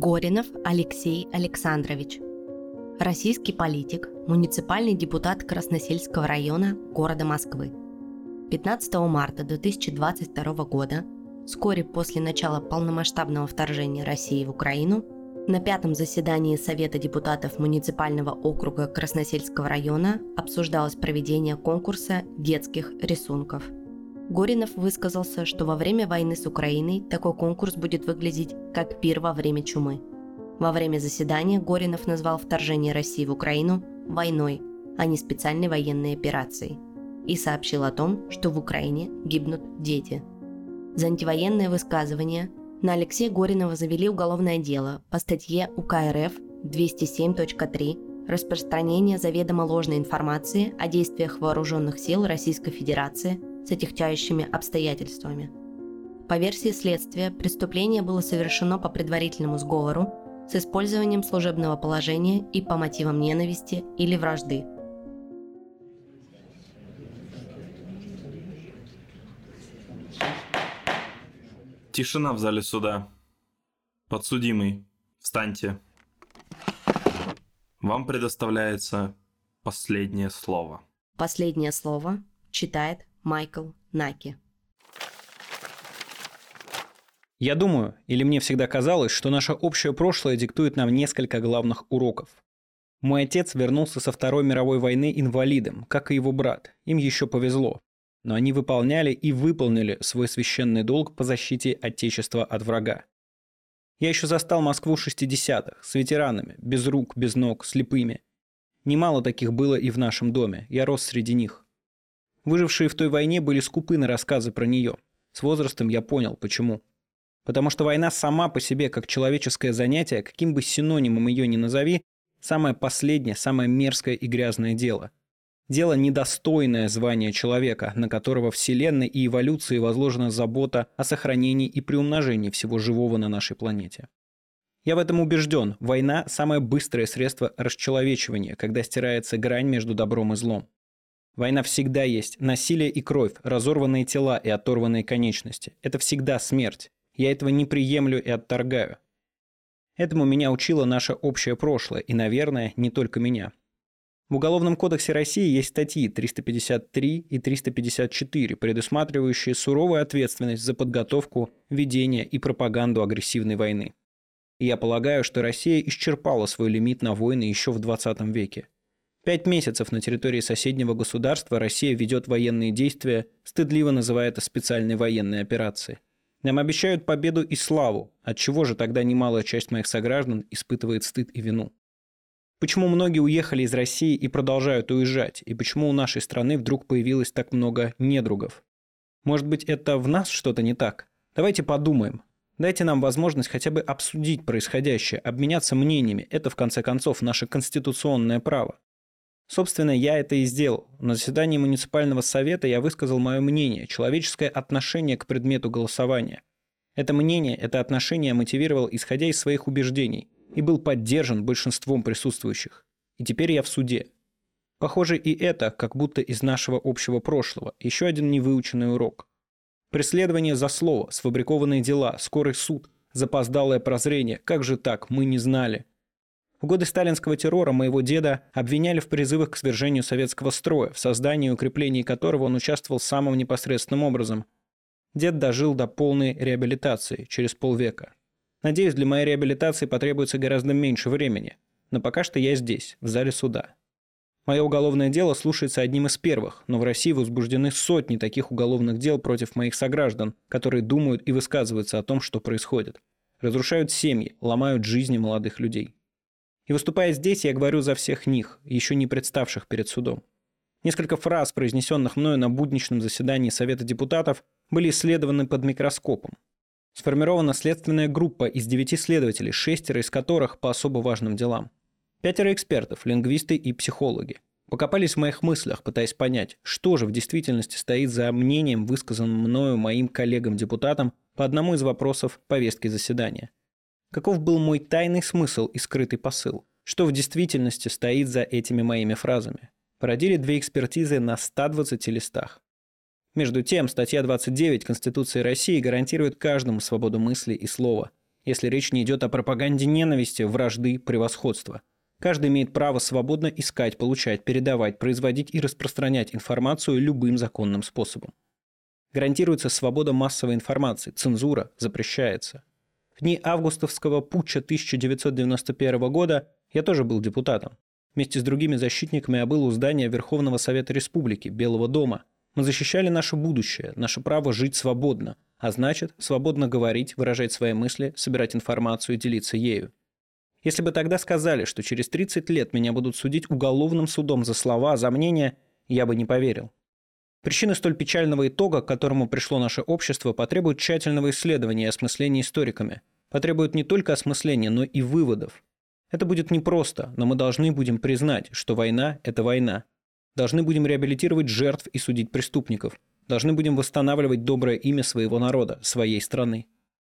Горинов Алексей Александрович. Российский политик, муниципальный депутат Красносельского района города Москвы. 15 марта 2022 года, вскоре после начала полномасштабного вторжения России в Украину, на пятом заседании Совета депутатов муниципального округа Красносельского района обсуждалось проведение конкурса детских рисунков – Горинов высказался, что во время войны с Украиной такой конкурс будет выглядеть как пир во время чумы. Во время заседания Горинов назвал вторжение России в Украину войной, а не специальной военной операцией, и сообщил о том, что в Украине гибнут дети. За антивоенное высказывание на Алексея Горинова завели уголовное дело по статье УК РФ 207.3 «Распространение заведомо ложной информации о действиях вооруженных сил Российской Федерации с отягчающими обстоятельствами. По версии следствия, преступление было совершено по предварительному сговору с использованием служебного положения и по мотивам ненависти или вражды. Тишина в зале суда. Подсудимый, встаньте. Вам предоставляется последнее слово. Последнее слово читает Майкл Наки. Я думаю, или мне всегда казалось, что наше общее прошлое диктует нам несколько главных уроков. Мой отец вернулся со Второй мировой войны инвалидом, как и его брат. Им еще повезло. Но они выполняли и выполнили свой священный долг по защите Отечества от врага. Я еще застал Москву 60-х, с ветеранами, без рук, без ног, слепыми. Немало таких было и в нашем доме, я рос среди них. Выжившие в той войне были скупы на рассказы про нее. С возрастом я понял, почему. Потому что война сама по себе, как человеческое занятие, каким бы синонимом ее ни назови, самое последнее, самое мерзкое и грязное дело. Дело недостойное звания человека, на которого Вселенной и эволюции возложена забота о сохранении и приумножении всего живого на нашей планете. Я в этом убежден. Война – самое быстрое средство расчеловечивания, когда стирается грань между добром и злом. Война всегда есть. Насилие и кровь, разорванные тела и оторванные конечности. Это всегда смерть. Я этого не приемлю и отторгаю. Этому меня учило наше общее прошлое, и, наверное, не только меня. В Уголовном кодексе России есть статьи 353 и 354, предусматривающие суровую ответственность за подготовку, ведение и пропаганду агрессивной войны. И я полагаю, что Россия исчерпала свой лимит на войны еще в 20 веке. Пять месяцев на территории соседнего государства Россия ведет военные действия, стыдливо называя это специальной военной операцией. Нам обещают победу и славу, от чего же тогда немалая часть моих сограждан испытывает стыд и вину. Почему многие уехали из России и продолжают уезжать, и почему у нашей страны вдруг появилось так много недругов? Может быть, это в нас что-то не так? Давайте подумаем. Дайте нам возможность хотя бы обсудить происходящее, обменяться мнениями. Это, в конце концов, наше конституционное право. Собственно, я это и сделал. На заседании муниципального совета я высказал мое мнение, человеческое отношение к предмету голосования. Это мнение, это отношение мотивировал, исходя из своих убеждений, и был поддержан большинством присутствующих. И теперь я в суде. Похоже, и это, как будто из нашего общего прошлого, еще один невыученный урок. Преследование за слово, сфабрикованные дела, скорый суд, запоздалое прозрение, как же так, мы не знали. В годы сталинского террора моего деда обвиняли в призывах к свержению советского строя, в создании и укреплении которого он участвовал самым непосредственным образом. Дед дожил до полной реабилитации через полвека. Надеюсь, для моей реабилитации потребуется гораздо меньше времени, но пока что я здесь, в зале суда. Мое уголовное дело слушается одним из первых, но в России возбуждены сотни таких уголовных дел против моих сограждан, которые думают и высказываются о том, что происходит. Разрушают семьи, ломают жизни молодых людей. И выступая здесь, я говорю за всех них, еще не представших перед судом. Несколько фраз, произнесенных мною на будничном заседании Совета депутатов, были исследованы под микроскопом. Сформирована следственная группа из девяти следователей, шестеро из которых по особо важным делам. Пятеро экспертов, лингвисты и психологи. Покопались в моих мыслях, пытаясь понять, что же в действительности стоит за мнением, высказанным мною моим коллегам-депутатам по одному из вопросов повестки заседания – Каков был мой тайный смысл и скрытый посыл? Что в действительности стоит за этими моими фразами? Породили две экспертизы на 120 листах. Между тем, статья 29 Конституции России гарантирует каждому свободу мысли и слова. если речь не идет о пропаганде ненависти, вражды, превосходства. Каждый имеет право свободно искать, получать, передавать, производить и распространять информацию любым законным способом. Гарантируется свобода массовой информации, цензура запрещается. Дни августовского путча 1991 года я тоже был депутатом. Вместе с другими защитниками я был у здания Верховного Совета Республики, Белого дома. Мы защищали наше будущее, наше право жить свободно, а значит, свободно говорить, выражать свои мысли, собирать информацию и делиться ею. Если бы тогда сказали, что через 30 лет меня будут судить уголовным судом за слова, за мнение, я бы не поверил. Причины столь печального итога, к которому пришло наше общество, потребуют тщательного исследования и осмысления историками. Потребуют не только осмысления, но и выводов. Это будет непросто, но мы должны будем признать, что война – это война. Должны будем реабилитировать жертв и судить преступников. Должны будем восстанавливать доброе имя своего народа, своей страны.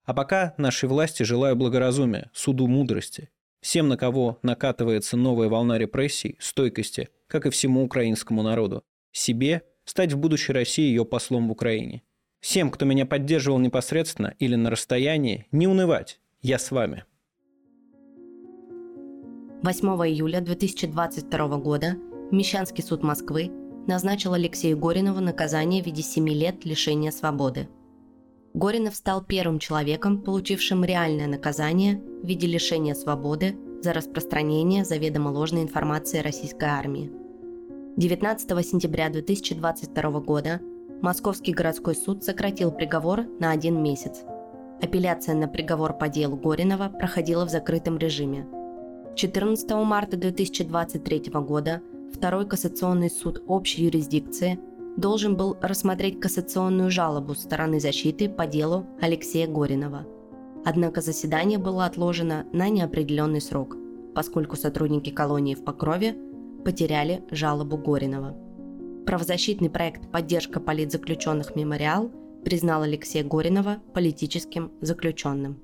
А пока нашей власти желаю благоразумия, суду мудрости. Всем, на кого накатывается новая волна репрессий, стойкости, как и всему украинскому народу. Себе стать в будущей России ее послом в Украине. Всем, кто меня поддерживал непосредственно или на расстоянии, не унывать. Я с вами. 8 июля 2022 года Мещанский суд Москвы назначил Алексею Горинову наказание в виде 7 лет лишения свободы. Горинов стал первым человеком, получившим реальное наказание в виде лишения свободы за распространение заведомо ложной информации российской армии. 19 сентября 2022 года Московский городской суд сократил приговор на один месяц. Апелляция на приговор по делу Горинова проходила в закрытом режиме – 14 марта 2023 года Второй кассационный суд общей юрисдикции должен был рассмотреть кассационную жалобу стороны защиты по делу Алексея Горинова. Однако заседание было отложено на неопределенный срок, поскольку сотрудники колонии в Покрове потеряли жалобу Горинова. Правозащитный проект «Поддержка политзаключенных Мемориал» признал Алексея Горинова политическим заключенным.